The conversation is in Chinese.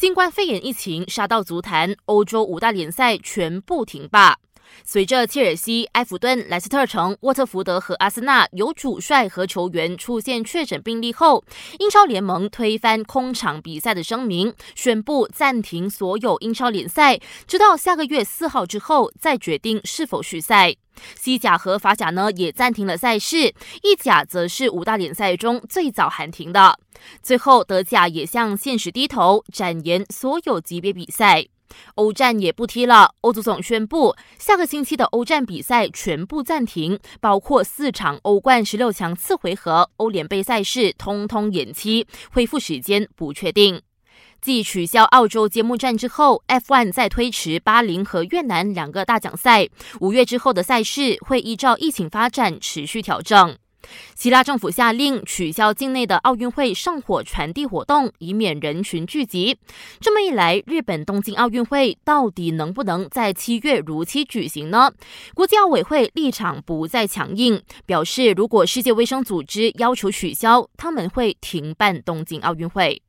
新冠肺炎疫情杀到足坛，欧洲五大联赛全部停罢。随着切尔西、埃弗顿、莱斯特城、沃特福德和阿森纳有主帅和球员出现确诊病例后，英超联盟推翻空场比赛的声明，宣布暂停所有英超联赛，直到下个月四号之后再决定是否续赛。西甲和法甲呢也暂停了赛事，意甲则是五大联赛中最早喊停的。最后，德甲也向现实低头，展延所有级别比赛。欧战也不踢了，欧足总宣布下个星期的欧战比赛全部暂停，包括四场欧冠十六强次回合、欧联杯赛事通通延期，恢复时间不确定。继取消澳洲揭幕战之后，F1 再推迟巴林和越南两个大奖赛，五月之后的赛事会依照疫情发展持续调整。希腊政府下令取消境内的奥运会圣火传递活动，以免人群聚集。这么一来，日本东京奥运会到底能不能在七月如期举行呢？国际奥委会立场不再强硬，表示如果世界卫生组织要求取消，他们会停办东京奥运会。